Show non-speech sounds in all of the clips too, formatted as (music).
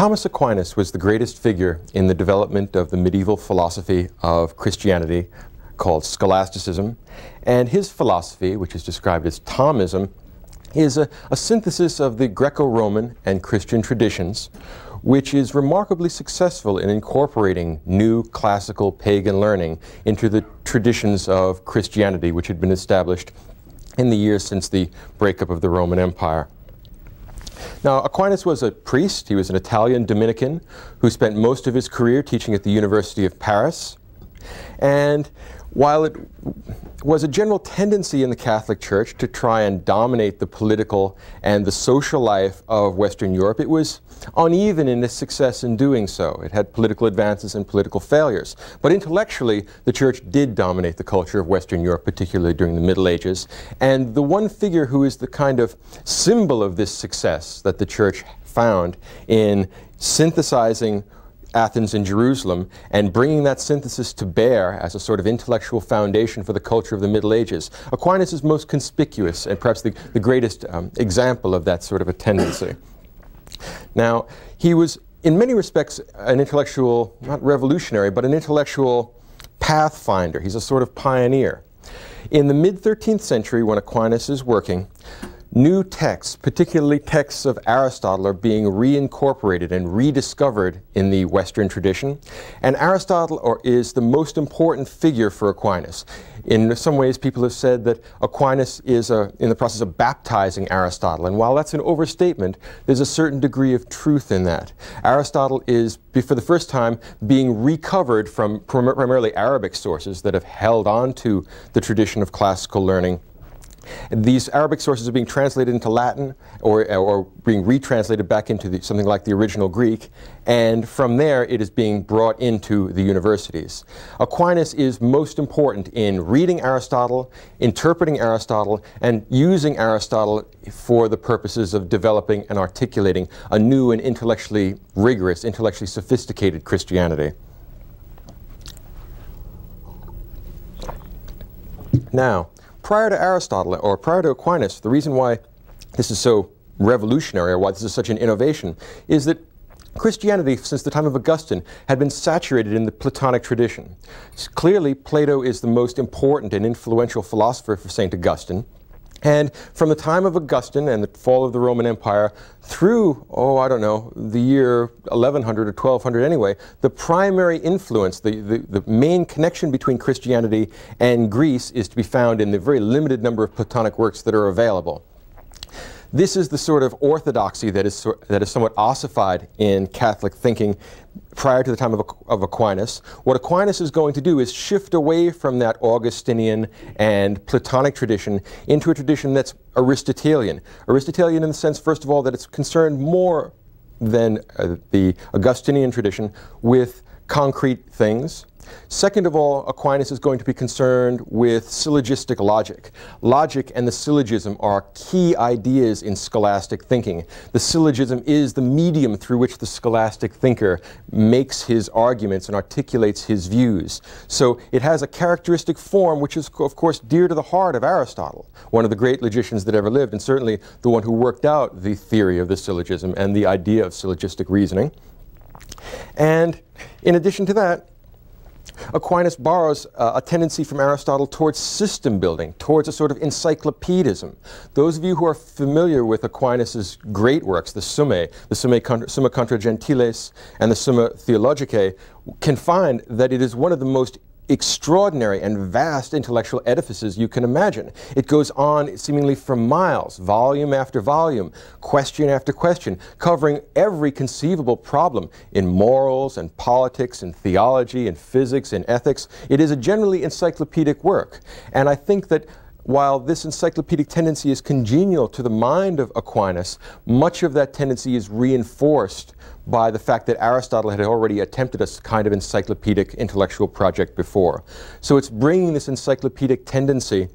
Thomas Aquinas was the greatest figure in the development of the medieval philosophy of Christianity called scholasticism. And his philosophy, which is described as Thomism, is a, a synthesis of the Greco-Roman and Christian traditions, which is remarkably successful in incorporating new classical pagan learning into the traditions of Christianity, which had been established in the years since the breakup of the Roman Empire. Now, Aquinas was a priest. He was an Italian Dominican who spent most of his career teaching at the University of Paris. And while it was a general tendency in the Catholic Church to try and dominate the political and the social life of Western Europe, it was uneven in its success in doing so. It had political advances and political failures. But intellectually, the Church did dominate the culture of Western Europe, particularly during the Middle Ages. And the one figure who is the kind of symbol of this success that the Church found in synthesizing Athens and Jerusalem and bringing that synthesis to bear as a sort of intellectual foundation for the culture of the Middle Ages. Aquinas is most conspicuous and perhaps the, the greatest um, example of that sort of a tendency. Now, he was in many respects an intellectual, not revolutionary, but an intellectual pathfinder. He's a sort of pioneer. In the mid 13th century, when Aquinas is working, New texts, particularly texts of Aristotle, are being reincorporated and rediscovered in the Western tradition. And Aristotle is the most important figure for Aquinas. In some ways, people have said that Aquinas is a, in the process of baptizing Aristotle. And while that's an overstatement, there's a certain degree of truth in that. Aristotle is, for the first time, being recovered from prim primarily Arabic sources that have held on to the tradition of classical learning these Arabic sources are being translated into Latin or, or being retranslated back into the, something like the original Greek, and from there it is being brought into the universities. Aquinas is most important in reading Aristotle, interpreting Aristotle, and using Aristotle for the purposes of developing and articulating a new and intellectually rigorous, intellectually sophisticated Christianity. Now, prior to Aristotle or prior to Aquinas, the reason why this is so revolutionary or why this is such an innovation is that Christianity, since the time of Augustine, had been saturated in the Platonic tradition. Clearly, Plato is the most important and influential philosopher for St. Augustine. And from the time of Augustine and the fall of the Roman Empire through, oh, I don't know, the year 1100 or 1200 anyway, the primary influence, the, the, the, main connection between Christianity and Greece is to be found in the very limited number of Platonic works that are available. This is the sort of orthodoxy that is, that is somewhat ossified in Catholic thinking prior to the time of, of Aquinas. What Aquinas is going to do is shift away from that Augustinian and Platonic tradition into a tradition that's Aristotelian. Aristotelian in the sense, first of all, that it's concerned more than uh, the Augustinian tradition with concrete things, Second of all, Aquinas is going to be concerned with syllogistic logic. Logic and the syllogism are key ideas in scholastic thinking. The syllogism is the medium through which the scholastic thinker makes his arguments and articulates his views. So it has a characteristic form which is, of course, dear to the heart of Aristotle, one of the great logicians that ever lived, and certainly the one who worked out the theory of the syllogism and the idea of syllogistic reasoning. And in addition to that, Aquinas borrows uh, a tendency from Aristotle towards system building, towards a sort of encyclopedism. Those of you who are familiar with Aquinas' great works, the Summae, the Summa contra, Summa contra Gentiles and the Summa Theologicae, can find that it is one of the most extraordinary and vast intellectual edifices you can imagine. It goes on seemingly for miles, volume after volume, question after question, covering every conceivable problem in morals and politics and theology and physics and ethics. It is a generally encyclopedic work. And I think that while this encyclopedic tendency is congenial to the mind of Aquinas, much of that tendency is reinforced by the fact that Aristotle had already attempted a kind of encyclopedic intellectual project before. So it's bringing this encyclopedic tendency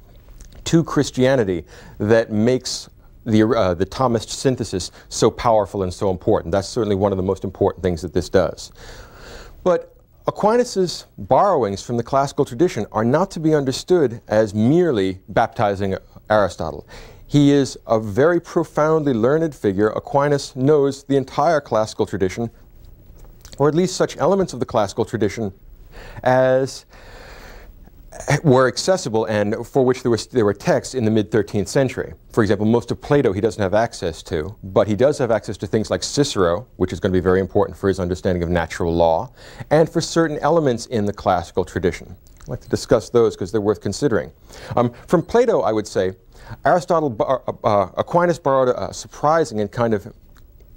to Christianity that makes the, uh, the Thomist synthesis so powerful and so important. That's certainly one of the most important things that this does. But Aquinas' borrowings from the classical tradition are not to be understood as merely baptizing Aristotle. He is a very profoundly learned figure. Aquinas knows the entire classical tradition, or at least such elements of the classical tradition as were accessible and for which there, was, there were texts in the mid 13th century. For example, most of Plato he doesn't have access to, but he does have access to things like Cicero, which is going to be very important for his understanding of natural law, and for certain elements in the classical tradition. I'd like to discuss those because they're worth considering. Um, from Plato, I would say, Aristotle, uh, uh, Aquinas borrowed a surprising and kind of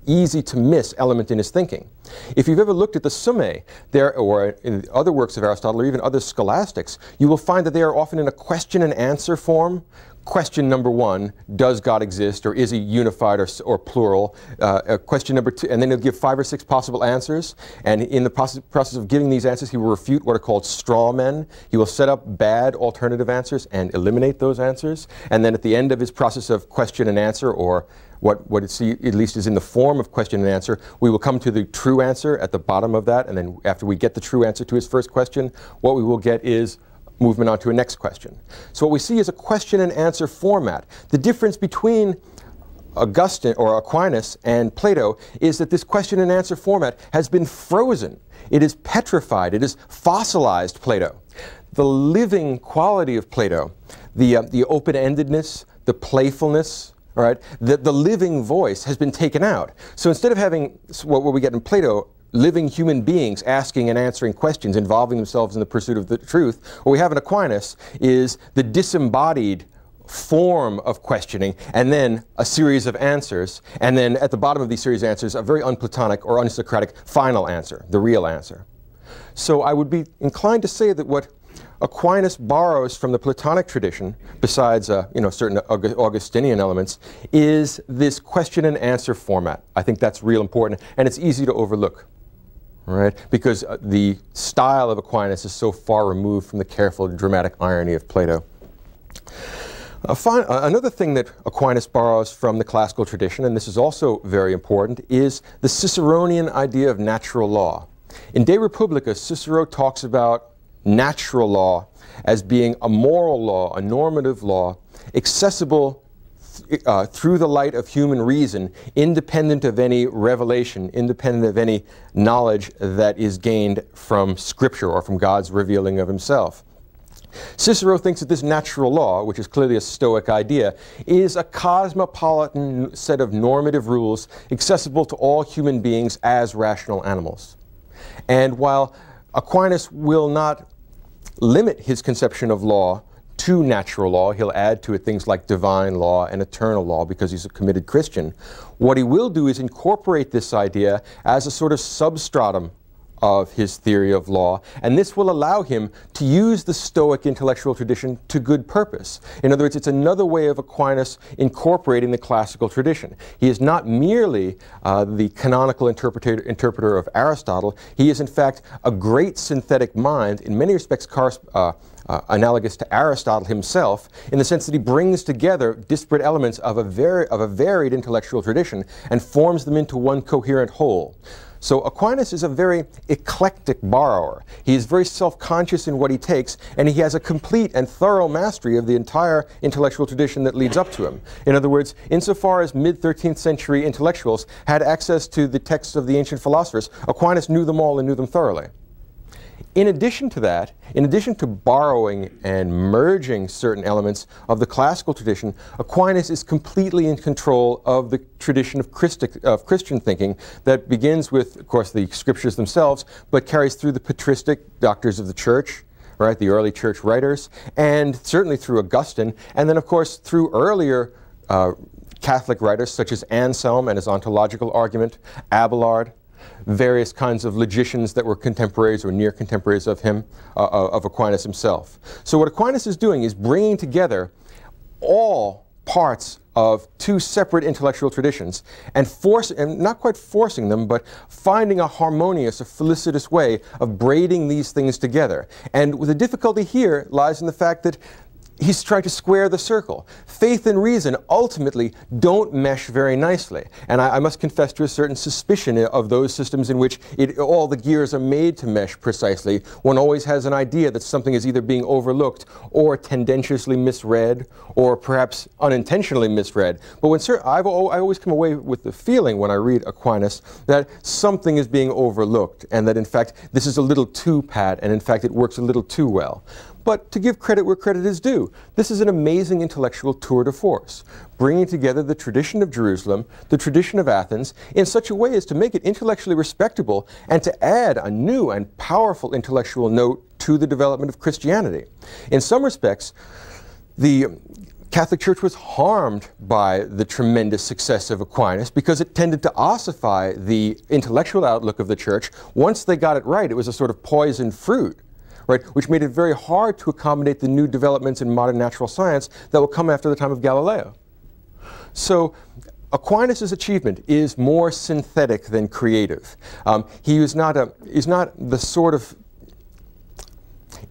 easy to miss element in his thinking. If you've ever looked at the Summae, there, or in other works of Aristotle, or even other scholastics, you will find that they are often in a question and answer form. Question number one, does God exist, or is he unified or, or plural? Uh, question number two, and then he'll give five or six possible answers. And in the process, process of giving these answers, he will refute what are called straw men. He will set up bad alternative answers and eliminate those answers. And then at the end of his process of question and answer, or what, what it's, at least is in the form of question and answer. We will come to the true answer at the bottom of that, and then after we get the true answer to his first question, what we will get is movement on to a next question. So what we see is a question and answer format. The difference between Augustine or Aquinas and Plato is that this question and answer format has been frozen. It is petrified. It is fossilized Plato. The living quality of Plato, the, uh, the open-endedness, the playfulness, all right, the, the living voice has been taken out. So instead of having what, what we get in Plato, living human beings asking and answering questions, involving themselves in the pursuit of the truth, what we have in Aquinas is the disembodied form of questioning and then a series of answers and then at the bottom of these series of answers a very unplatonic or unsocratic final answer, the real answer. So I would be inclined to say that what Aquinas borrows from the Platonic tradition, besides uh, you know, certain Augustinian elements, is this question and answer format. I think that's real important, and it's easy to overlook, right? Because uh, the style of Aquinas is so far removed from the careful dramatic irony of Plato. Another thing that Aquinas borrows from the classical tradition, and this is also very important, is the Ciceronian idea of natural law. In De Republica, Cicero talks about natural law as being a moral law, a normative law, accessible uh, through the light of human reason, independent of any revelation, independent of any knowledge that is gained from Scripture or from God's revealing of Himself. Cicero thinks that this natural law, which is clearly a Stoic idea, is a cosmopolitan set of normative rules accessible to all human beings as rational animals. And while Aquinas will not limit his conception of law to natural law. He'll add to it things like divine law and eternal law because he's a committed Christian. What he will do is incorporate this idea as a sort of substratum of his theory of law, and this will allow him to use the Stoic intellectual tradition to good purpose. In other words, it's another way of Aquinas incorporating the classical tradition. He is not merely uh, the canonical interpreter, interpreter of Aristotle, he is in fact a great synthetic mind, in many respects uh, uh, analogous to Aristotle himself, in the sense that he brings together disparate elements of a, of a varied intellectual tradition and forms them into one coherent whole. So Aquinas is a very eclectic borrower. He is very self-conscious in what he takes, and he has a complete and thorough mastery of the entire intellectual tradition that leads up to him. In other words, insofar as mid-13th century intellectuals had access to the texts of the ancient philosophers, Aquinas knew them all and knew them thoroughly. In addition to that, in addition to borrowing and merging certain elements of the classical tradition, Aquinas is completely in control of the tradition of, Christic, of Christian thinking that begins with, of course, the scriptures themselves, but carries through the patristic doctors of the church, right, the early church writers, and certainly through Augustine, and then, of course, through earlier uh, Catholic writers such as Anselm and his ontological argument, Abelard, various kinds of logicians that were contemporaries or near contemporaries of him, uh, uh, of Aquinas himself. So what Aquinas is doing is bringing together all parts of two separate intellectual traditions and force and not quite forcing them but finding a harmonious a felicitous way of braiding these things together and the difficulty here lies in the fact that he's trying to square the circle. Faith and reason ultimately don't mesh very nicely. And I, I, must confess to a certain suspicion of those systems in which it, all the gears are made to mesh precisely. One always has an idea that something is either being overlooked or tendentiously misread or perhaps unintentionally misread. But when sir, I've, I always come away with the feeling when I read Aquinas that something is being overlooked and that in fact this is a little too pat and in fact it works a little too well. But to give credit where credit is due, this is an amazing intellectual tour de force, bringing together the tradition of Jerusalem, the tradition of Athens, in such a way as to make it intellectually respectable and to add a new and powerful intellectual note to the development of Christianity. In some respects, the Catholic Church was harmed by the tremendous success of Aquinas because it tended to ossify the intellectual outlook of the church. Once they got it right, it was a sort of poisoned fruit right, which made it very hard to accommodate the new developments in modern natural science that will come after the time of Galileo. So Aquinas' achievement is more synthetic than creative. Um, he is not, a, is not the sort of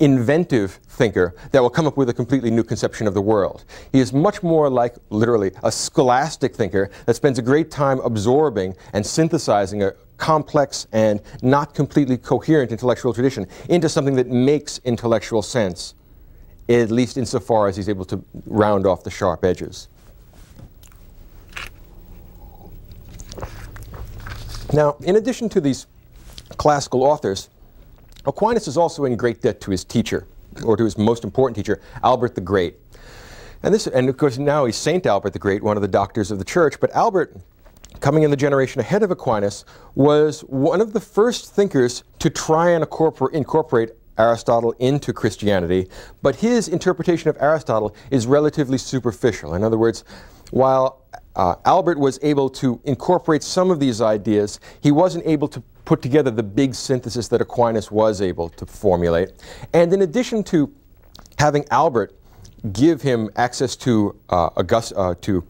inventive thinker that will come up with a completely new conception of the world. He is much more like, literally, a scholastic thinker that spends a great time absorbing and synthesizing a, complex and not completely coherent intellectual tradition into something that makes intellectual sense, at least insofar as he's able to round off the sharp edges. Now, in addition to these classical authors, Aquinas is also in great debt to his teacher, or to his most important teacher, Albert the Great. And, this, and of course, now he's Saint Albert the Great, one of the doctors of the church, but Albert coming in the generation ahead of Aquinas, was one of the first thinkers to try and incorporate Aristotle into Christianity, but his interpretation of Aristotle is relatively superficial. In other words, while uh, Albert was able to incorporate some of these ideas, he wasn't able to put together the big synthesis that Aquinas was able to formulate. And in addition to having Albert give him access to uh, August, uh, to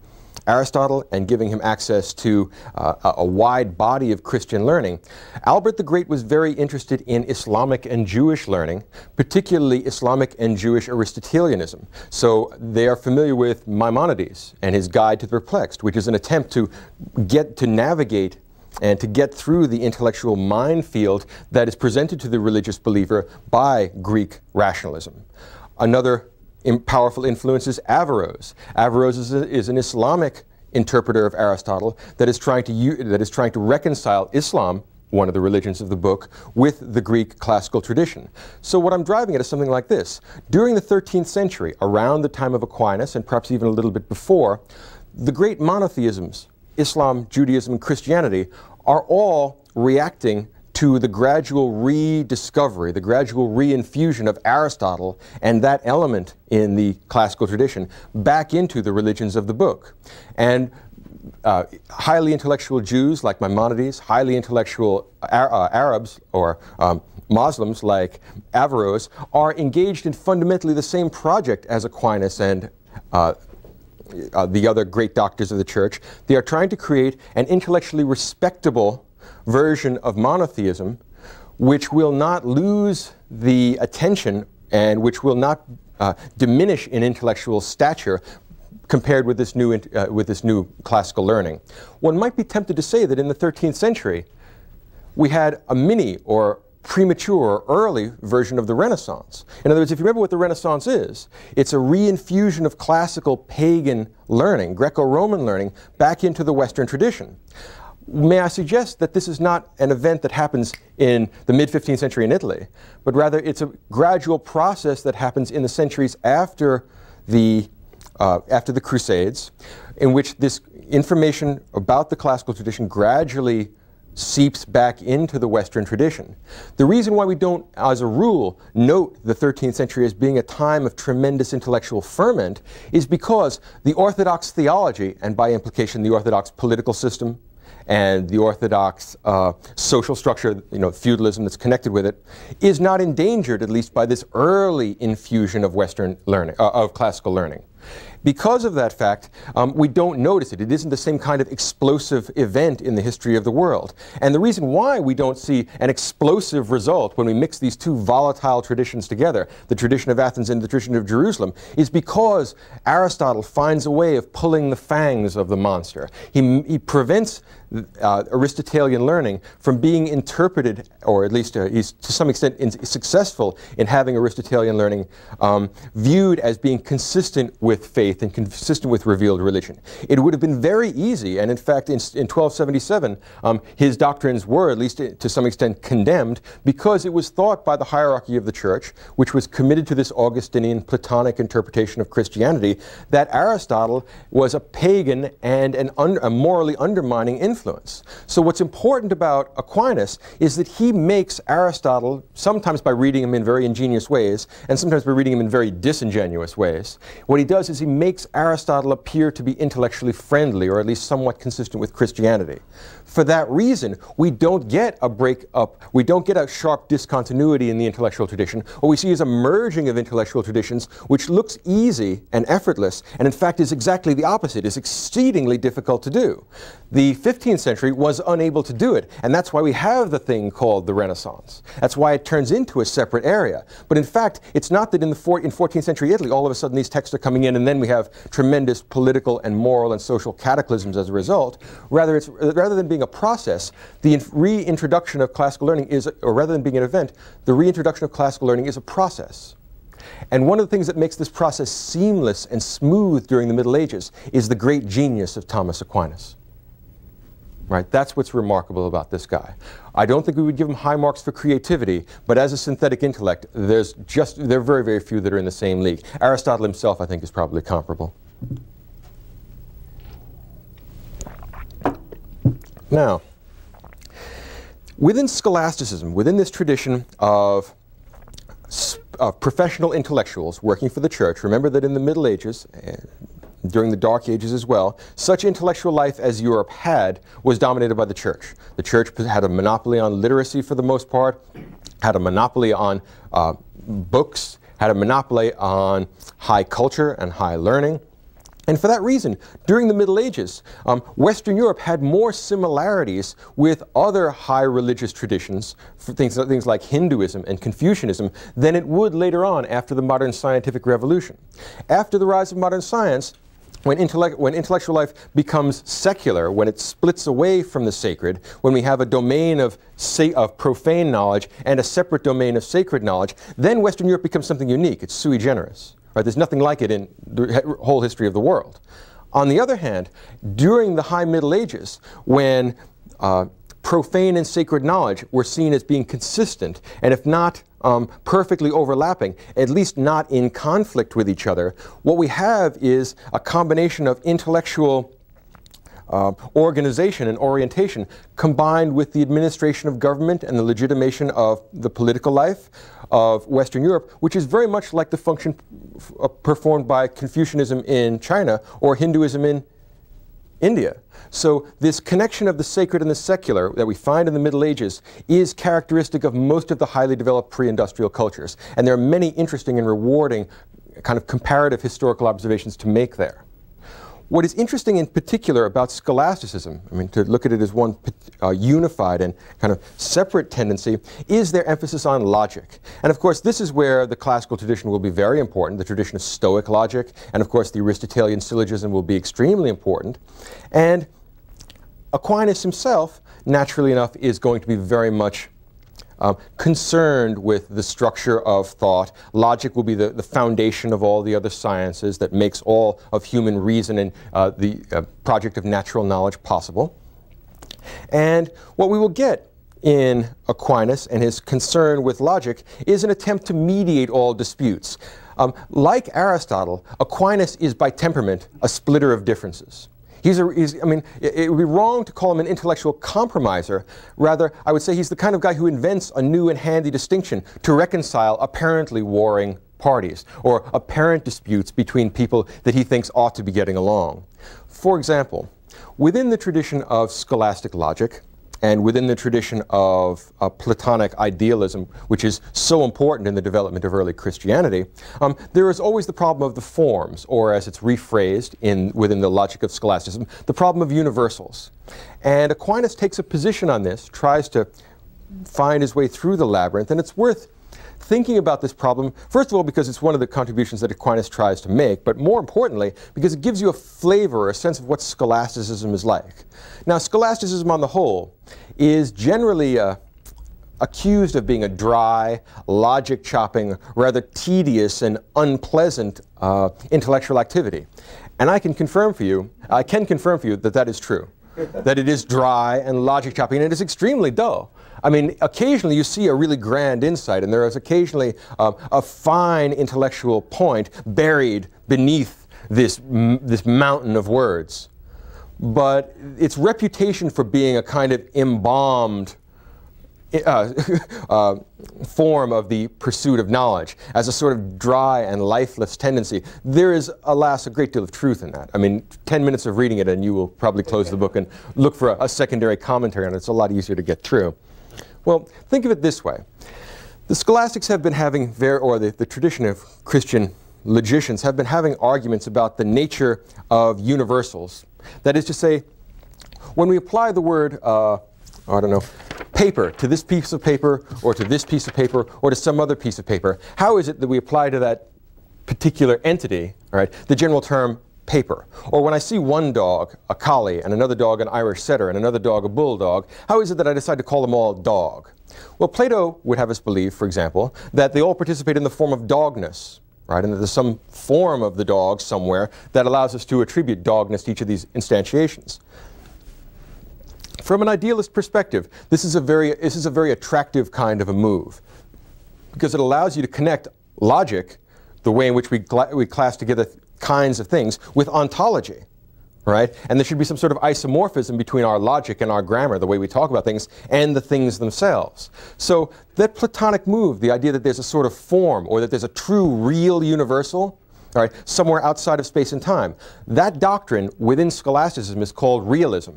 Aristotle and giving him access to uh, a, wide body of Christian learning, Albert the Great was very interested in Islamic and Jewish learning, particularly Islamic and Jewish Aristotelianism. So they are familiar with Maimonides and his Guide to the Perplexed, which is an attempt to get to navigate and to get through the intellectual minefield that is presented to the religious believer by Greek rationalism. Another powerful influences Averroes. Averroes is, a, is, an Islamic interpreter of Aristotle that is trying to that is trying to reconcile Islam, one of the religions of the book, with the Greek classical tradition. So what I'm driving at is something like this: during the 13th century, around the time of Aquinas, and perhaps even a little bit before, the great monotheisms, Islam, Judaism, and Christianity, are all reacting to the gradual rediscovery, the gradual reinfusion of Aristotle and that element in the classical tradition back into the religions of the book. And uh, highly intellectual Jews like Maimonides, highly intellectual Ar uh, Arabs or um, Muslims like Averroes are engaged in fundamentally the same project as Aquinas and uh, uh, the other great doctors of the church. They are trying to create an intellectually respectable version of monotheism which will not lose the attention and which will not uh, diminish in intellectual stature compared with this, new, uh, with this new classical learning. One might be tempted to say that in the 13th century, we had a mini or premature early version of the Renaissance. In other words, if you remember what the Renaissance is, it's a reinfusion of classical pagan learning, Greco-Roman learning, back into the Western tradition. May I suggest that this is not an event that happens in the mid 15th century in Italy, but rather it's a gradual process that happens in the centuries after the, uh, after the Crusades, in which this information about the classical tradition gradually seeps back into the Western tradition. The reason why we don't, as a rule, note the 13th century as being a time of tremendous intellectual ferment is because the Orthodox theology, and by implication the Orthodox political system, and the orthodox uh, social structure, you know, feudalism that's connected with it, is not endangered, at least by this early infusion of Western learning, uh, of classical learning. Because of that fact, um, we don't notice it. It isn't the same kind of explosive event in the history of the world. And the reason why we don't see an explosive result when we mix these two volatile traditions together, the tradition of Athens and the tradition of Jerusalem, is because Aristotle finds a way of pulling the fangs of the monster. He, he prevents uh, Aristotelian learning from being interpreted, or at least uh, he's to some extent in, successful in having Aristotelian learning um, viewed as being consistent with faith and consistent with revealed religion. It would have been very easy, and in fact, in, in 1277, um, his doctrines were, at least to some extent, condemned because it was thought by the hierarchy of the church, which was committed to this Augustinian Platonic interpretation of Christianity, that Aristotle was a pagan and an un, a morally undermining influence influence. So what's important about Aquinas is that he makes Aristotle, sometimes by reading him in very ingenious ways, and sometimes by reading him in very disingenuous ways, what he does is he makes Aristotle appear to be intellectually friendly, or at least somewhat consistent with Christianity. For that reason, we don't get a break up, we don't get a sharp discontinuity in the intellectual tradition. What we see is a merging of intellectual traditions, which looks easy and effortless, and in fact is exactly the opposite, is exceedingly difficult to do. The 15th century was unable to do it, and that's why we have the thing called the Renaissance. That's why it turns into a separate area. But in fact, it's not that in, the four, in 14th century Italy, all of a sudden these texts are coming in, and then we have tremendous political and moral and social cataclysms as a result. Rather, it's, rather than being a process, the reintroduction of classical learning is, or rather than being an event, the reintroduction of classical learning is a process. And one of the things that makes this process seamless and smooth during the Middle Ages is the great genius of Thomas Aquinas. Right? That's what's remarkable about this guy. I don't think we would give him high marks for creativity, but as a synthetic intellect, there's just there are very, very few that are in the same league. Aristotle himself, I think, is probably comparable. Now, within scholasticism, within this tradition of, of professional intellectuals working for the church, remember that in the Middle Ages, during the Dark Ages as well, such intellectual life as Europe had was dominated by the church. The church had a monopoly on literacy for the most part, had a monopoly on uh, books, had a monopoly on high culture and high learning. And for that reason, during the Middle Ages, um, Western Europe had more similarities with other high religious traditions, things, things like Hinduism and Confucianism, than it would later on after the modern scientific revolution. After the rise of modern science, when, intellect, when, intellectual life becomes secular, when it splits away from the sacred, when we have a domain of, of profane knowledge and a separate domain of sacred knowledge, then Western Europe becomes something unique. It's sui generis. Right? There's nothing like it in the whole history of the world. On the other hand, during the High Middle Ages, when uh, profane and sacred knowledge were seen as being consistent, and if not um, perfectly overlapping, at least not in conflict with each other. What we have is a combination of intellectual uh, organization and orientation combined with the administration of government and the legitimation of the political life of Western Europe, which is very much like the function uh, performed by Confucianism in China or Hinduism in India. So this connection of the sacred and the secular that we find in the Middle Ages is characteristic of most of the highly developed pre-industrial cultures. And there are many interesting and rewarding kind of comparative historical observations to make there. What is interesting in particular about scholasticism, I mean, to look at it as one uh, unified and kind of separate tendency, is their emphasis on logic. And of course, this is where the classical tradition will be very important, the tradition of Stoic logic, and of course, the Aristotelian syllogism will be extremely important. And Aquinas himself, naturally enough, is going to be very much um, concerned with the structure of thought. Logic will be the, the foundation of all the other sciences that makes all of human reason and uh, the uh, project of natural knowledge possible. And what we will get in Aquinas and his concern with logic is an attempt to mediate all disputes. Um, like Aristotle, Aquinas is by temperament a splitter of differences. He's a, he's, I mean, it, it, would be wrong to call him an intellectual compromiser. Rather, I would say he's the kind of guy who invents a new and handy distinction to reconcile apparently warring parties or apparent disputes between people that he thinks ought to be getting along. For example, within the tradition of scholastic logic, and within the tradition of uh, Platonic idealism, which is so important in the development of early Christianity, um, there is always the problem of the forms, or as it's rephrased in, within the logic of scholasticism, the problem of universals. And Aquinas takes a position on this, tries to find his way through the labyrinth, and it's worth thinking about this problem, first of all, because it's one of the contributions that Aquinas tries to make, but more importantly, because it gives you a flavor, a sense of what scholasticism is like. Now, scholasticism on the whole is generally uh, accused of being a dry, logic chopping, rather tedious and unpleasant uh, intellectual activity. And I can confirm for you, I can confirm for you that that is true. that it is dry and logic chopping, and it is extremely dull. I mean, occasionally you see a really grand insight, and there is occasionally uh, a fine intellectual point buried beneath this, this mountain of words. But its reputation for being a kind of embalmed uh, (laughs) uh, form of the pursuit of knowledge as a sort of dry and lifeless tendency. There is, alas, a great deal of truth in that. I mean, 10 minutes of reading it and you will probably close the book and look for a, a secondary commentary on it. It's a lot easier to get through. Well, think of it this way. The scholastics have been having, or the, the tradition of Christian logicians have been having arguments about the nature of universals. That is to say, when we apply the word, uh, I don't know, paper to this piece of paper, or to this piece of paper, or to some other piece of paper, how is it that we apply to that particular entity, all right, the general term paper. Or when I see one dog, a collie, and another dog, an Irish setter, and another dog, a bulldog, how is it that I decide to call them all dog? Well, Plato would have us believe, for example, that they all participate in the form of dogness, right? And that there's some form of the dog somewhere that allows us to attribute dogness to each of these instantiations. From an idealist perspective, this is a very, this is a very attractive kind of a move because it allows you to connect logic, the way in which we, we class together kinds of things with ontology, right? And there should be some sort of isomorphism between our logic and our grammar, the way we talk about things, and the things themselves. So that Platonic move, the idea that there's a sort of form or that there's a true, real universal, all right, somewhere outside of space and time, that doctrine within scholasticism is called realism.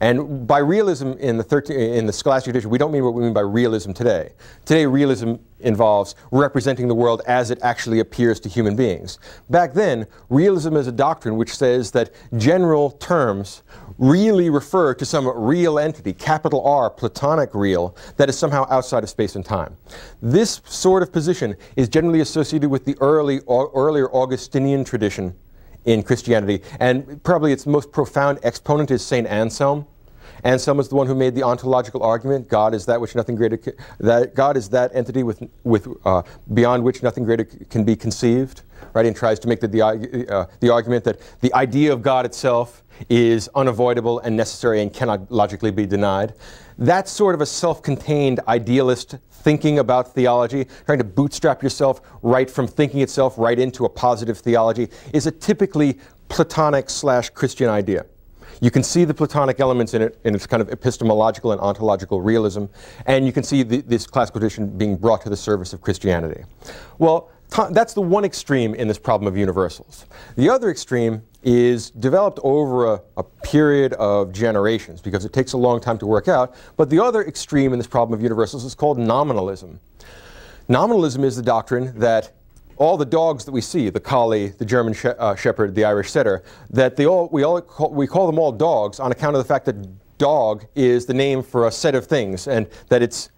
And by realism in the, 13, in the scholastic tradition, we don't mean what we mean by realism today. Today, realism involves representing the world as it actually appears to human beings. Back then, realism is a doctrine which says that general terms really refer to some real entity, capital R, Platonic real, that is somehow outside of space and time. This sort of position is generally associated with the early, earlier Augustinian tradition in Christianity. And probably its most profound exponent is St. Anselm. Anselm is the one who made the ontological argument: God is that which nothing greater ca- that God is that entity with with uh, beyond which nothing greater can be conceived. Right, and tries to make the the, uh, the argument that the idea of God itself is unavoidable and necessary and cannot logically be denied. That's sort of a self-contained idealist thinking about theology, trying to bootstrap yourself right from thinking itself right into a positive theology, is a typically Platonic slash Christian idea. You can see the Platonic elements in it, in its kind of epistemological and ontological realism, and you can see the, this classical tradition being brought to the service of Christianity. Well, that's the one extreme in this problem of universals. The other extreme is developed over a, a, period of generations because it takes a long time to work out. But the other extreme in this problem of universals is called nominalism. Nominalism is the doctrine that all the dogs that we see, the collie, the German she uh, shepherd, the Irish setter, that they all, we, all call, we call them all dogs on account of the fact that dog is the name for a set of things and that it's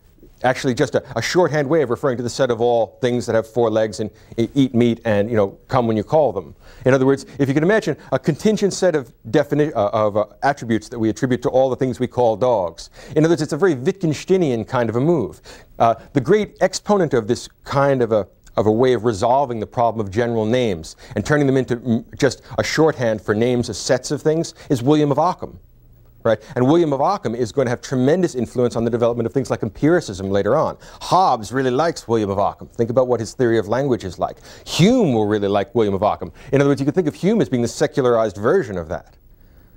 actually just a, a, shorthand way of referring to the set of all things that have four legs and eat meat and you know come when you call them. In other words, if you can imagine a contingent set of defini- uh, of uh, attributes that we attribute to all the things we call dogs. In other words, it's a very Wittgensteinian kind of a move. Uh, the great exponent of this kind of a of a way of resolving the problem of general names and turning them into just a shorthand for names of sets of things is William of Ockham. Right? And William of Ockham is going to have tremendous influence on the development of things like empiricism later on. Hobbes really likes William of Ockham. Think about what his theory of language is like. Hume will really like William of Ockham. In other words, you could think of Hume as being the secularized version of that.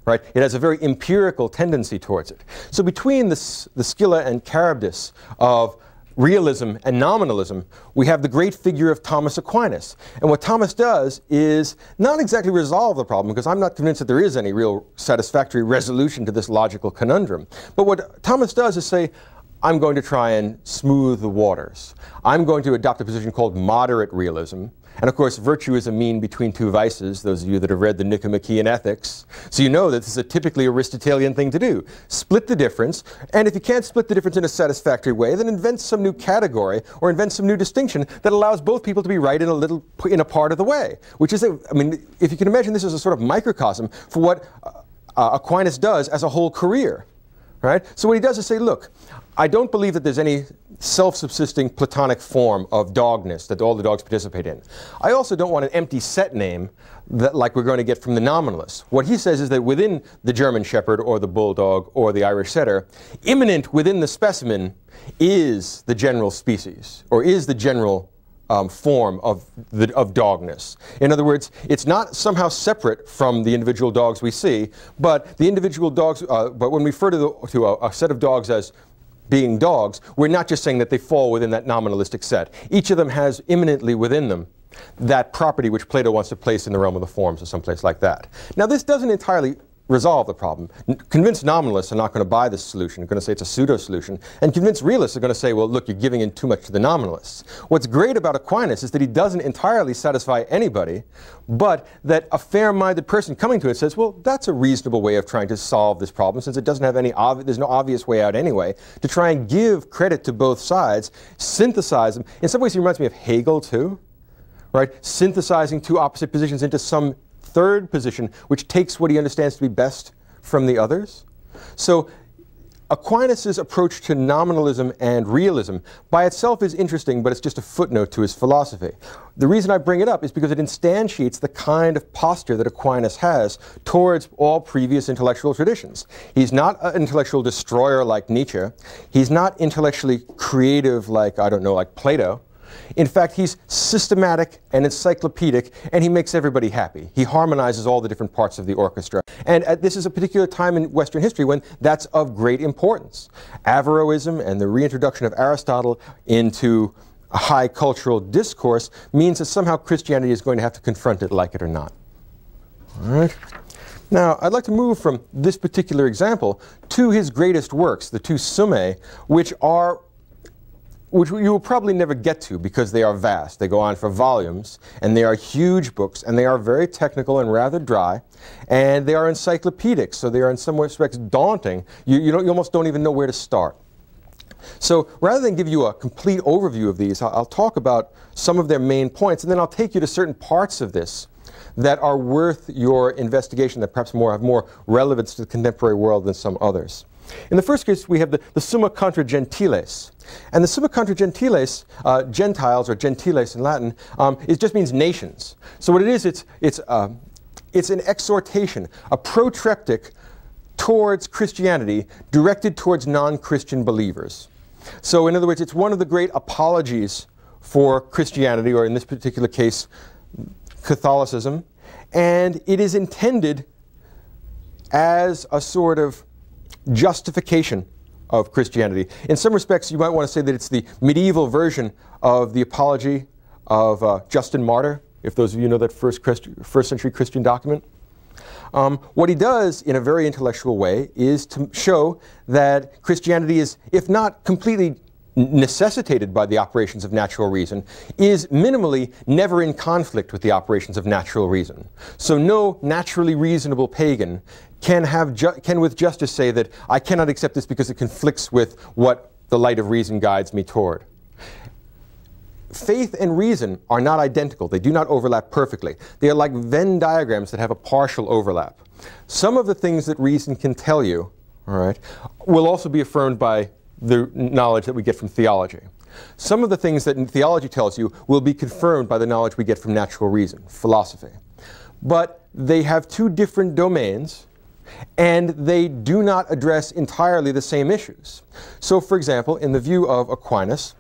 Right? It has a very empirical tendency towards it. So between the, the Scylla and Charybdis of realism and nominalism, we have the great figure of Thomas Aquinas. And what Thomas does is not exactly resolve the problem, because I'm not convinced that there is any real satisfactory resolution to this logical conundrum. But what Thomas does is say, I'm going to try and smooth the waters. I'm going to adopt a position called moderate realism. And of course, virtue is a mean between two vices, those of you that have read the Nicomachean Ethics. So you know that this is a typically Aristotelian thing to do. Split the difference, and if you can't split the difference in a satisfactory way, then invent some new category or invent some new distinction that allows both people to be right in a little in a part of the way. Which is, a, I mean, if you can imagine this as a sort of microcosm for what uh, Aquinas does as a whole career. Right? So what he does is say, look, I don't believe that there's any self-subsisting Platonic form of dogness that all the dogs participate in. I also don't want an empty set name that, like we're going to get from the nominalists. What he says is that within the German Shepherd or the Bulldog or the Irish Setter, immanent within the specimen is the general species or is the general um, form of, the, of dogness. In other words, it's not somehow separate from the individual dogs we see, but the individual dogs, uh, but when we refer to, the, to a, a set of dogs as being dogs, we're not just saying that they fall within that nominalistic set. Each of them has immanently within them that property which Plato wants to place in the realm of the forms or someplace like that. Now this doesn't entirely resolve the problem. convinced nominalists are not going to buy this solution. They're going to say it's a pseudo solution. And convinced realists are going to say, well, look, you're giving in too much to the nominalists. What's great about Aquinas is that he doesn't entirely satisfy anybody, but that a fair minded person coming to it says, well, that's a reasonable way of trying to solve this problem since it doesn't have any obvious, there's no obvious way out anyway, to try and give credit to both sides, synthesize them. In some ways, he reminds me of Hegel, too. Right? Synthesizing two opposite positions into some third position, which takes what he understands to be best from the others. So Aquinas' approach to nominalism and realism by itself is interesting, but it's just a footnote to his philosophy. The reason I bring it up is because it instantiates the kind of posture that Aquinas has towards all previous intellectual traditions. He's not an intellectual destroyer like Nietzsche. He's not intellectually creative like, I don't know, like Plato. In fact, he's systematic and encyclopedic, and he makes everybody happy. He harmonizes all the different parts of the orchestra. And uh, this is a particular time in Western history when that's of great importance. Averroism and the reintroduction of Aristotle into a high cultural discourse means that somehow Christianity is going to have to confront it, like it or not. All right. Now, I'd like to move from this particular example to his greatest works, the two Summae, which are which you will probably never get to because they are vast. They go on for volumes, and they are huge books, and they are very technical and rather dry, and they are encyclopedic, so they are in some respects daunting. You, you, you almost don't even know where to start. So rather than give you a complete overview of these, I'll, I'll talk about some of their main points, and then I'll take you to certain parts of this that are worth your investigation, that perhaps more have more relevance to the contemporary world than some others. In the first case, we have the, the Summa contra Gentiles. And the Summa contra Gentiles, uh, Gentiles or Gentiles in Latin, um, it just means nations. So what it is, it's, it's, uh, it's an exhortation, a protreptic towards Christianity directed towards non-Christian believers. So in other words, it's one of the great apologies for Christianity, or in this particular case, Catholicism, and it is intended as a sort of justification of Christianity. In some respects, you might want to say that it's the medieval version of the apology of uh, Justin Martyr, if those of you know that first, Christ first century Christian document. Um, what he does in a very intellectual way is to show that Christianity is, if not completely necessitated by the operations of natural reason, is minimally never in conflict with the operations of natural reason. So no naturally reasonable pagan can, have can with justice say that I cannot accept this because it conflicts with what the light of reason guides me toward. Faith and reason are not identical. They do not overlap perfectly. They are like Venn diagrams that have a partial overlap. Some of the things that reason can tell you, all right, will also be affirmed by the knowledge that we get from theology. Some of the things that theology tells you will be confirmed by the knowledge we get from natural reason, philosophy. But they have two different domains and they do not address entirely the same issues. So, for example, in the view of Aquinas,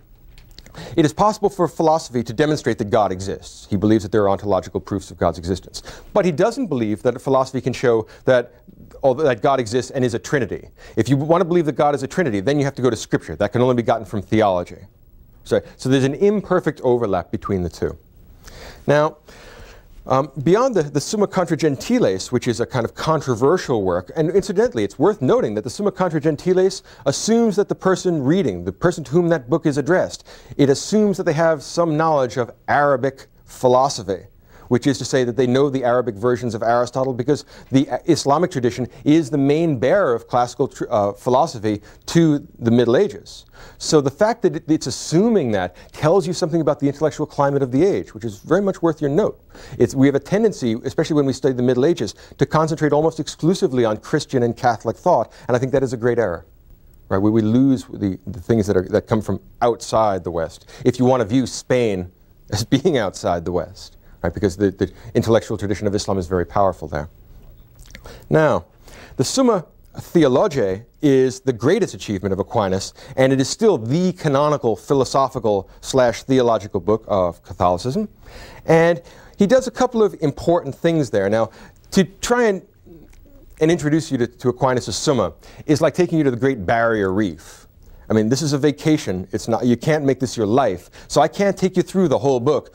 it is possible for philosophy to demonstrate that God exists. He believes that there are ontological proofs of God's existence. But he doesn't believe that philosophy can show that, that God exists and is a trinity. If you want to believe that God is a trinity, then you have to go to Scripture. That can only be gotten from theology. sorry, so there's an imperfect overlap between the two. Now, um, beyond the, the Summa Contra Gentiles, which is a kind of controversial work, and incidentally, it's worth noting that the Summa Contra Gentiles assumes that the person reading, the person to whom that book is addressed, it assumes that they have some knowledge of Arabic philosophy which is to say that they know the Arabic versions of Aristotle because the Islamic tradition is the main bearer of classical uh, philosophy to the Middle Ages. So the fact that it's assuming that tells you something about the intellectual climate of the age, which is very much worth your note. It's, we have a tendency, especially when we study the Middle Ages, to concentrate almost exclusively on Christian and Catholic thought, and I think that is a great error. Right, where we lose the, the things that, are, that come from outside the West. If you want to view Spain (laughs) as being outside the West right? Because the, the intellectual tradition of Islam is very powerful there. Now, the Summa Theologiae is the greatest achievement of Aquinas, and it is still the canonical philosophical slash theological book of Catholicism. And he does a couple of important things there. Now, to try and, and introduce you to, to Aquinas' Summa is like taking you to the Great Barrier Reef. I mean, this is a vacation. It's not, you can't make this your life. So I can't take you through the whole book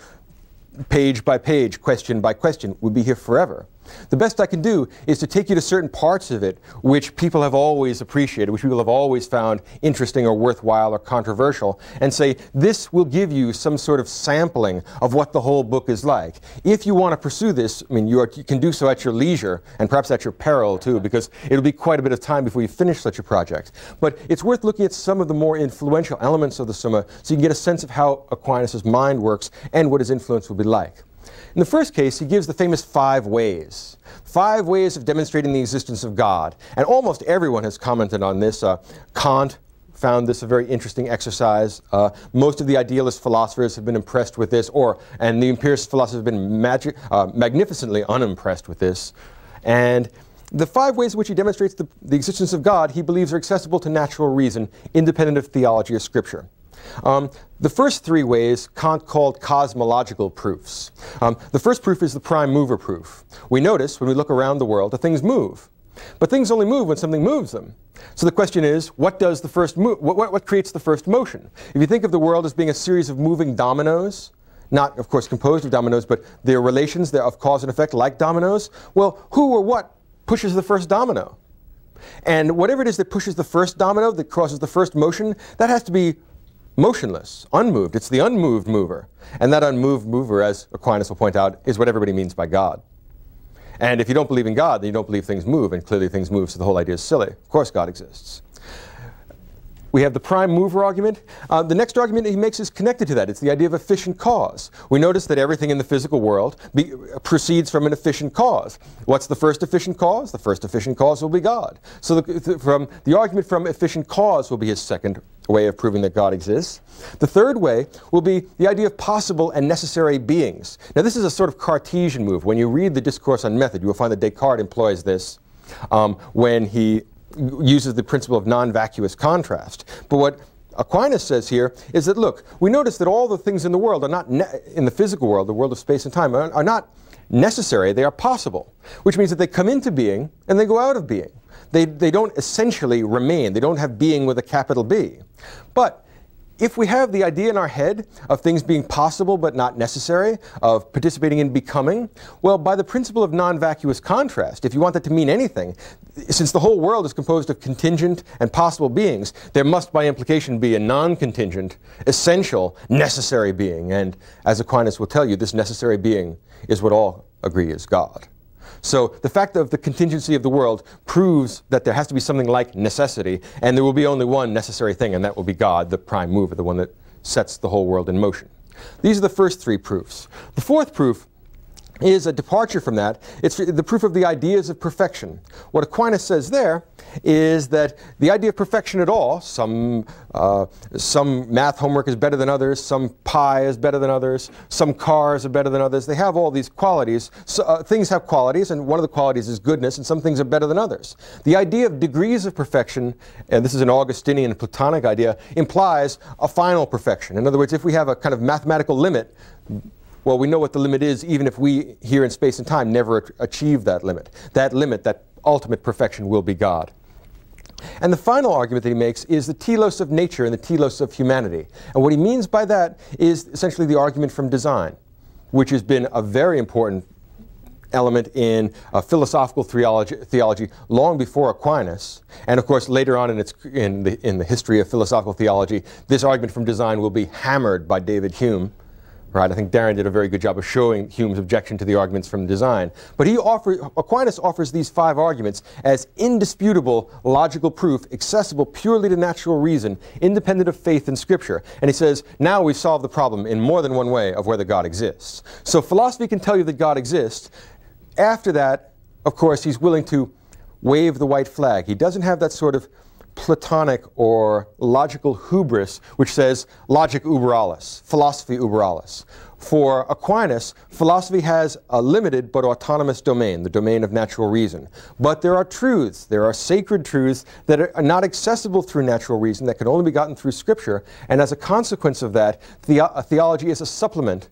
page by page, question by question. We'd be here forever. The best I can do is to take you to certain parts of it which people have always appreciated, which people have always found interesting or worthwhile or controversial, and say this will give you some sort of sampling of what the whole book is like. If you want to pursue this, I mean, you, are, you can do so at your leisure and perhaps at your peril too, because it'll be quite a bit of time before you finish such a project. But it's worth looking at some of the more influential elements of the Summa so you can get a sense of how Aquinas' mind works and what his influence will be like. In the first case, he gives the famous five ways. Five ways of demonstrating the existence of God. And almost everyone has commented on this. Uh, Kant found this a very interesting exercise. Uh, most of the idealist philosophers have been impressed with this, or and the empiricist philosophers have been magic, uh, magnificently unimpressed with this. And the five ways in which he demonstrates the, the existence of God, he believes are accessible to natural reason, independent of theology or scripture. Um, the first three ways Kant called cosmological proofs. Um, the first proof is the prime mover proof. We notice when we look around the world that things move. But things only move when something moves them. So the question is, what does the first move? What, what, what creates the first motion? If you think of the world as being a series of moving dominoes, not of course composed of dominoes, but their relations of cause and effect like dominoes, well, who or what pushes the first domino? And whatever it is that pushes the first domino, that causes the first motion, that has to be motionless, unmoved. It's the unmoved mover. And that unmoved mover, as Aquinas will point out, is what everybody means by God. And if you don't believe in God, then you don't believe things move, and clearly things move, so the whole idea is silly. Of course, God exists. We have the prime mover argument. Uh, the next argument he makes is connected to that. It's the idea of efficient cause. We notice that everything in the physical world be, proceeds from an efficient cause. What's the first efficient cause? The first efficient cause will be God. So the, from, the argument from efficient cause will be his second way of proving that God exists. The third way will be the idea of possible and necessary beings. Now, this is a sort of Cartesian move. When you read the Discourse on Method, you will find that Descartes employs this um, when he uses the principle of non-vacuous contrast. But what Aquinas says here is that, look, we notice that all the things in the world are not, in the physical world, the world of space and time, are, are not necessary, they are possible, which means that they come into being and they go out of being. They, they don't essentially remain, they don't have being with a capital B. But if we have the idea in our head of things being possible but not necessary, of participating in becoming, well, by the principle of non vacuous contrast, if you want that to mean anything, since the whole world is composed of contingent and possible beings, there must by implication be a non contingent, essential, necessary being. And as Aquinas will tell you, this necessary being is what all agree is God. So the fact of the contingency of the world proves that there has to be something like necessity, and there will be only one necessary thing, and that will be God, the prime mover, the one that sets the whole world in motion. These are the first three proofs. The fourth proof is a departure from that. It's the proof of the ideas of perfection. What Aquinas says there is that the idea of perfection at all, some, uh, some math homework is better than others, some pie is better than others, some cars are better than others. They have all these qualities. So, uh, things have qualities, and one of the qualities is goodness, and some things are better than others. The idea of degrees of perfection, and this is an Augustinian Platonic idea, implies a final perfection. In other words, if we have a kind of mathematical limit, well, we know what the limit is, even if we here in space and time never achieve that limit. That limit, that ultimate perfection, will be God. And the final argument that he makes is the telos of nature and the telos of humanity. And what he means by that is essentially the argument from design, which has been a very important element in uh, philosophical theology, theology, long before Aquinas. And of course, later on in, its, in, the, in the history of philosophical theology, this argument from design will be hammered by David Hume. Right, I think Darren did a very good job of showing Hume's objection to the arguments from design. But he offer, Aquinas offers these five arguments as indisputable logical proof, accessible purely to natural reason, independent of faith and scripture. And he says, now we've solved the problem in more than one way of whether God exists. So philosophy can tell you that God exists, after that, of course, he's willing to wave the white flag. He doesn't have that sort of Platonic or logical hubris, which says logic uber alles, philosophy uber alles. For Aquinas, philosophy has a limited but autonomous domain, the domain of natural reason. But there are truths, there are sacred truths that are not accessible through natural reason, that can only be gotten through Scripture. And as a consequence of that, the- uh, theology is a supplement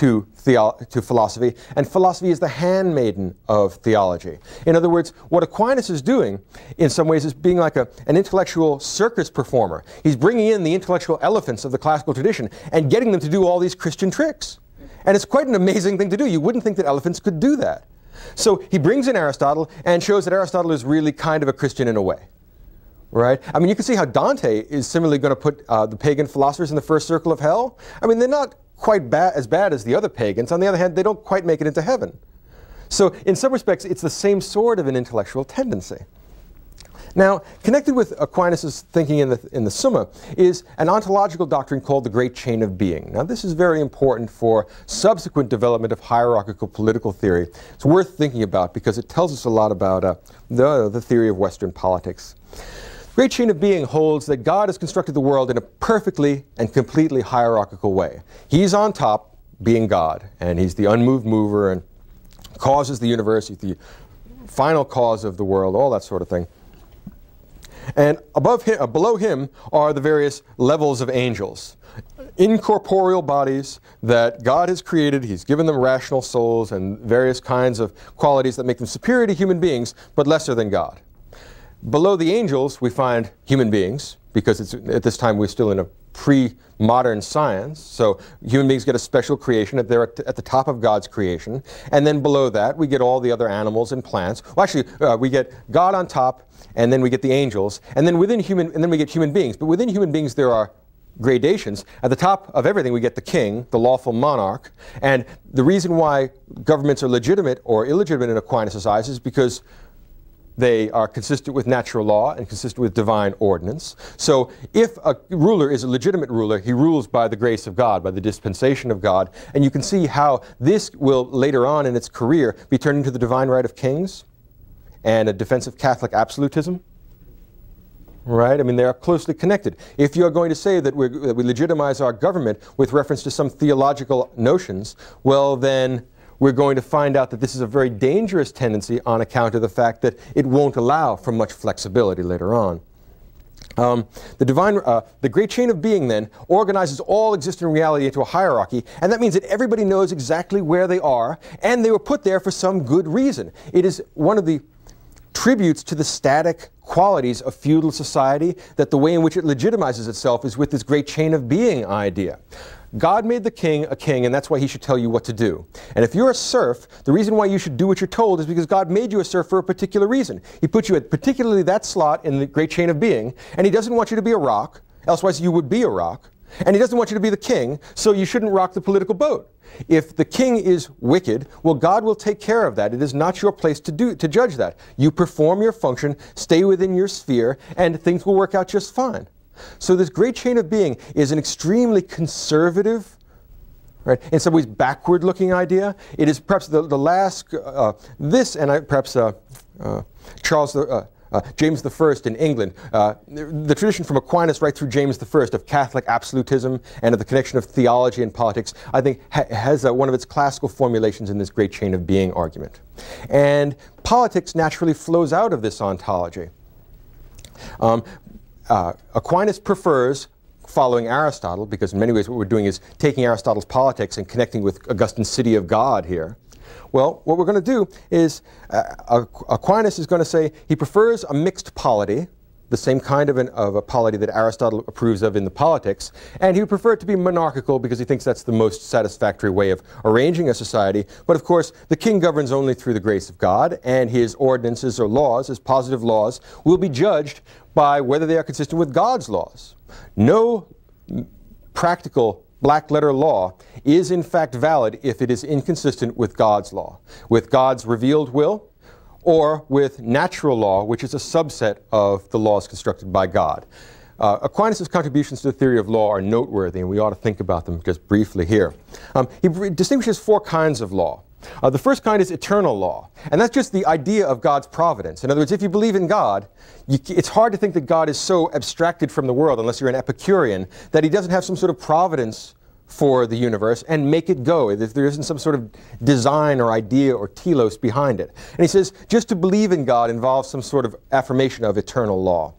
to, theo- to philosophy, and philosophy is the handmaiden of theology. In other words, what Aquinas is doing, in some ways, is being like a, an intellectual circus performer. He's bringing in the intellectual elephants of the classical tradition and getting them to do all these Christian tricks. And it's quite an amazing thing to do. You wouldn't think that elephants could do that. So he brings in Aristotle and shows that Aristotle is really kind of a Christian in a way right? I mean, you can see how Dante is similarly going to put uh, the pagan philosophers in the first circle of hell. I mean, they're not quite ba- as bad as the other pagans. On the other hand, they don't quite make it into heaven. So, in some respects, it's the same sort of an intellectual tendency. Now, connected with Aquinas' thinking in the, in the Summa is an ontological doctrine called the Great Chain of Being. Now, this is very important for subsequent development of hierarchical political theory. It's worth thinking about because it tells us a lot about uh, the, the theory of Western politics. Great Chain of Being holds that God has constructed the world in a perfectly and completely hierarchical way. He's on top, being God, and He's the unmoved mover and causes the universe, the final cause of the world, all that sort of thing. And above him, uh, below him are the various levels of angels, incorporeal bodies that God has created. He's given them rational souls and various kinds of qualities that make them superior to human beings, but lesser than God. Below the angels, we find human beings, because at this time we're still in a pre-modern science. So human beings get a special creation at, they're at the top of God's creation. And then below that, we get all the other animals and plants. Well, actually, uh, we get God on top, and then we get the angels, and then within human, and then we get human beings. But within human beings, there are gradations. At the top of everything, we get the king, the lawful monarch. And the reason why governments are legitimate or illegitimate in Aquinas' eyes is because they are consistent with natural law and consistent with divine ordinance. So if a ruler is a legitimate ruler, he rules by the grace of God, by the dispensation of God. And you can see how this will later on in its career be turned into the divine right of kings and a defense of Catholic absolutism. Right? I mean, they are closely connected. If you're going to say that, that we legitimize our government with reference to some theological notions, well, then we're going to find out that this is a very dangerous tendency on account of the fact that it won't allow for much flexibility later on. Um, the divine, uh, the great chain of being then organizes all existing reality into a hierarchy, and that means that everybody knows exactly where they are, and they were put there for some good reason. It is one of the tributes to the static qualities of feudal society that the way in which it legitimizes itself is with this great chain of being idea. God made the king a king, and that's why he should tell you what to do. And if you're a serf, the reason why you should do what you're told is because God made you a serf for a particular reason. He put you at particularly that slot in the great chain of being, and he doesn't want you to be a rock, elsewise you would be a rock. And he doesn't want you to be the king, so you shouldn't rock the political boat. If the king is wicked, well, God will take care of that. It is not your place to do to judge that. You perform your function, stay within your sphere, and things will work out just fine. So this great chain of being is an extremely conservative, right, in some ways backward-looking idea. It is perhaps the, the last, uh, this and I, perhaps uh, uh, Charles the, uh, uh, James I in England, uh, the tradition from Aquinas right through James I of Catholic absolutism and of the connection of theology and politics, I think ha has uh, one of its classical formulations in this great chain of being argument. And politics naturally flows out of this ontology. Um, uh, Aquinas prefers following Aristotle, because in many ways what we're doing is taking Aristotle's politics and connecting with Augustine's city of God here. Well, what we're going to do is uh, Aquinas is going to say he prefers a mixed polity, the same kind of, an, of a polity that Aristotle approves of in the Politics, and he would prefer it to be monarchical because he thinks that's the most satisfactory way of arranging a society. But of course, the king governs only through the grace of God, and his ordinances or laws, his positive laws, will be judged by whether they are consistent with God's laws. No practical black letter law is in fact valid if it is inconsistent with God's law, with God's revealed will, or with natural law, which is a subset of the laws constructed by God. Uh, Aquinas' contributions to the theory of law are noteworthy, and we ought to think about them just briefly here. Um, he distinguishes four kinds of law. Uh, the first kind is eternal law, and that's just the idea of God's providence. In other words, if you believe in God, you, it's hard to think that God is so abstracted from the world, unless you're an Epicurean, that he doesn't have some sort of providence for the universe and make it go, if there isn't some sort of design or idea or telos behind it. And he says just to believe in God involves some sort of affirmation of eternal law.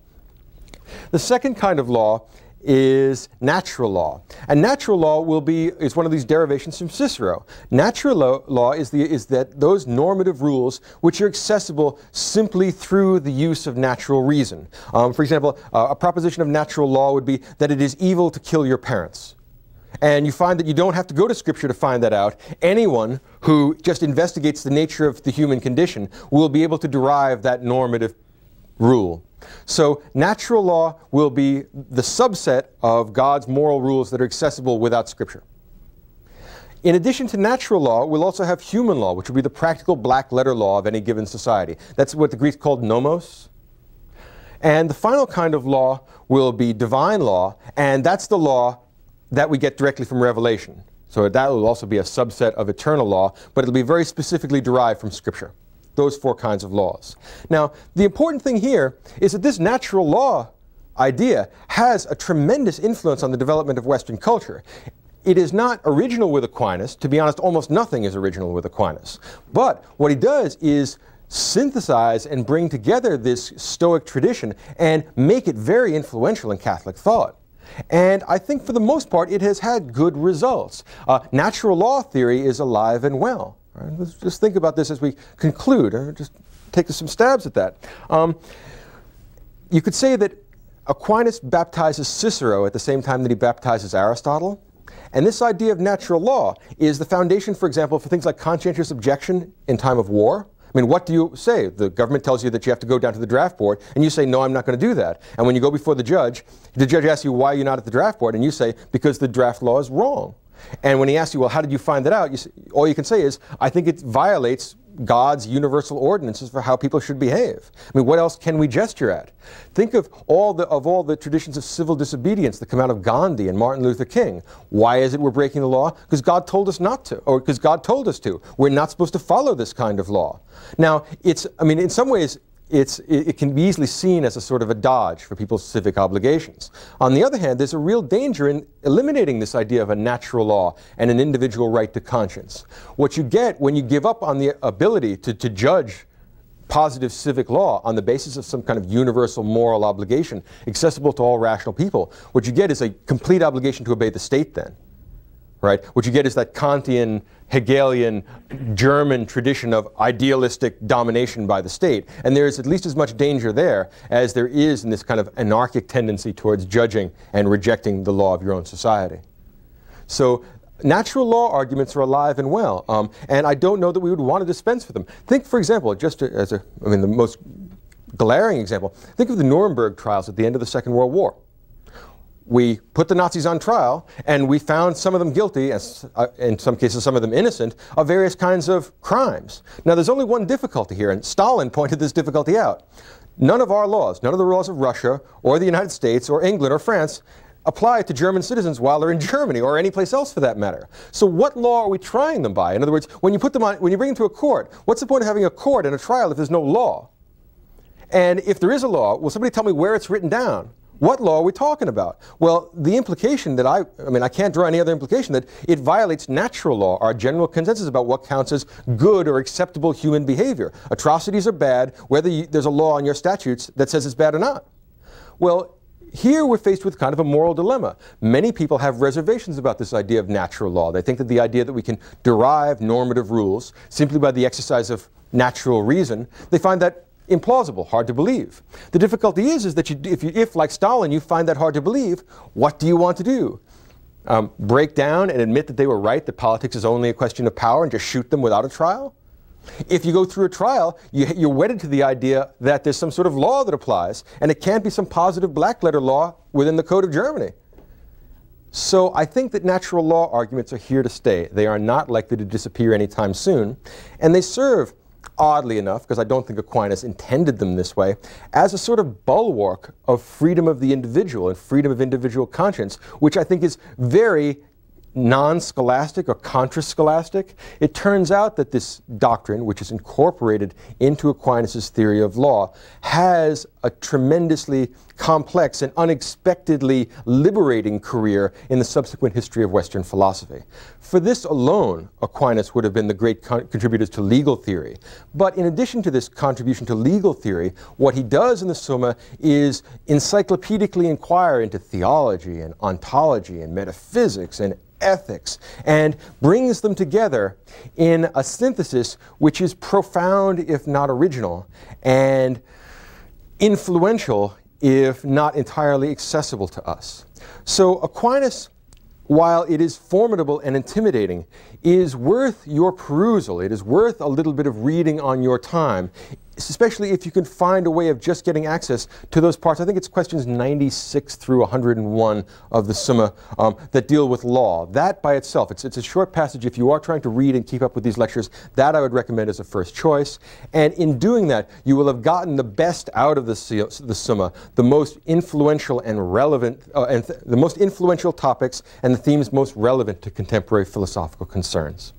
The second kind of law is natural law. And natural law will be is one of these derivations from Cicero. Natural law, law is the is that those normative rules which are accessible simply through the use of natural reason. Um, for example, uh, a proposition of natural law would be that it is evil to kill your parents. And you find that you don't have to go to Scripture to find that out. Anyone who just investigates the nature of the human condition will be able to derive that normative rule. So natural law will be the subset of God's moral rules that are accessible without Scripture. In addition to natural law, we'll also have human law, which will be the practical black letter law of any given society. That's what the Greeks called nomos. And the final kind of law will be divine law, and that's the law that we get directly from Revelation. So that will also be a subset of eternal law, but it'll be very specifically derived from Scripture. Those four kinds of laws. Now, the important thing here is that this natural law idea has a tremendous influence on the development of Western culture. It is not original with Aquinas. To be honest, almost nothing is original with Aquinas. But what he does is synthesize and bring together this Stoic tradition and make it very influential in Catholic thought. And I think for the most part, it has had good results. Uh, natural law theory is alive and well. Right? Let's just think about this as we conclude. Uh, just take some stabs at that. Um, you could say that Aquinas baptizes Cicero at the same time that he baptizes Aristotle. And this idea of natural law is the foundation, for example, for things like conscientious objection in time of war. I mean, what do you say? The government tells you that you have to go down to the draft board, and you say, no, I'm not going to do that. And when you go before the judge, the judge asks you, why are you not at the draft board? And you say, because the draft law is wrong. And when he asks you, well, how did you find that out? You say, all you can say is, I think it violates God's universal ordinances for how people should behave. I mean, what else can we gesture at? Think of all the, of all the traditions of civil disobedience that come out of Gandhi and Martin Luther King. Why is it we're breaking the law? Because God told us not to, or because God told us to. We're not supposed to follow this kind of law. Now, it's, I mean, in some ways, it's, it, can be easily seen as a sort of a dodge for people's civic obligations. On the other hand, there's a real danger in eliminating this idea of a natural law and an individual right to conscience. What you get when you give up on the ability to, to judge positive civic law on the basis of some kind of universal moral obligation accessible to all rational people, what you get is a complete obligation to obey the state then right? What you get is that Kantian, Hegelian, German tradition of idealistic domination by the state. And there is at least as much danger there as there is in this kind of anarchic tendency towards judging and rejecting the law of your own society. So natural law arguments are alive and well, um, and I don't know that we would want to dispense with them. Think, for example, just as a, I mean, the most glaring example, think of the Nuremberg trials at the end of the Second World War we put the Nazis on trial and we found some of them guilty, as, uh, in some cases some of them innocent, of various kinds of crimes. Now there's only one difficulty here, and Stalin (laughs) pointed this difficulty out. None of our laws, none of the laws of Russia or the United States or England or France apply to German citizens while they're in Germany or any place else for that matter. So what law are we trying them by? In other words, when you put them on, when you bring them to a court, what's the point of having a court and a trial if there's no law? And if there is a law, will somebody tell me where it's written down? What law are we talking about? Well, the implication that I, I mean, I can't draw any other implication that it violates natural law, our general consensus about what counts as good or acceptable human behavior. Atrocities are bad, whether you, there's a law in your statutes that says it's bad or not. Well, here we're faced with kind of a moral dilemma. Many people have reservations about this idea of natural law. They think that the idea that we can derive normative rules simply by the exercise of natural reason, they find that implausible, hard to believe. The difficulty is, is that you, if, you, if, like Stalin, you find that hard to believe, what do you want to do? Um, break down and admit that they were right, that politics is only a question of power, and just shoot them without a trial? If you go through a trial, you, you're wedded to the idea that there's some sort of law that applies, and it can't be some positive black letter law within the Code of Germany. So I think that natural law arguments are here to stay. They are not likely to disappear anytime soon, and they serve oddly enough, because I don't think Aquinas intended them this way, as a sort of bulwark of freedom of the individual and freedom of individual conscience, which I think is very non-scholastic or contra-scholastic, it turns out that this doctrine, which is incorporated into Aquinas' theory of law, has a tremendously complex and unexpectedly liberating career in the subsequent history of Western philosophy. For this alone, Aquinas would have been the great con to legal theory. But in addition to this contribution to legal theory, what he does in the Summa is encyclopedically inquire into theology and ontology and metaphysics and ethics and brings them together in a synthesis which is profound, if not original, and influential, if not entirely accessible to us. So Aquinas, while it is formidable and intimidating, is worth your perusal. It is worth a little bit of reading on your time especially if you can find a way of just getting access to those parts. I think it's questions 96 through 101 of the Summa um, that deal with law. That by itself, it's, it's a short passage. If you are trying to read and keep up with these lectures, that I would recommend as a first choice. And in doing that, you will have gotten the best out of the, the Summa, the most influential and relevant, uh, and th the most influential topics and the themes most relevant to contemporary philosophical concerns.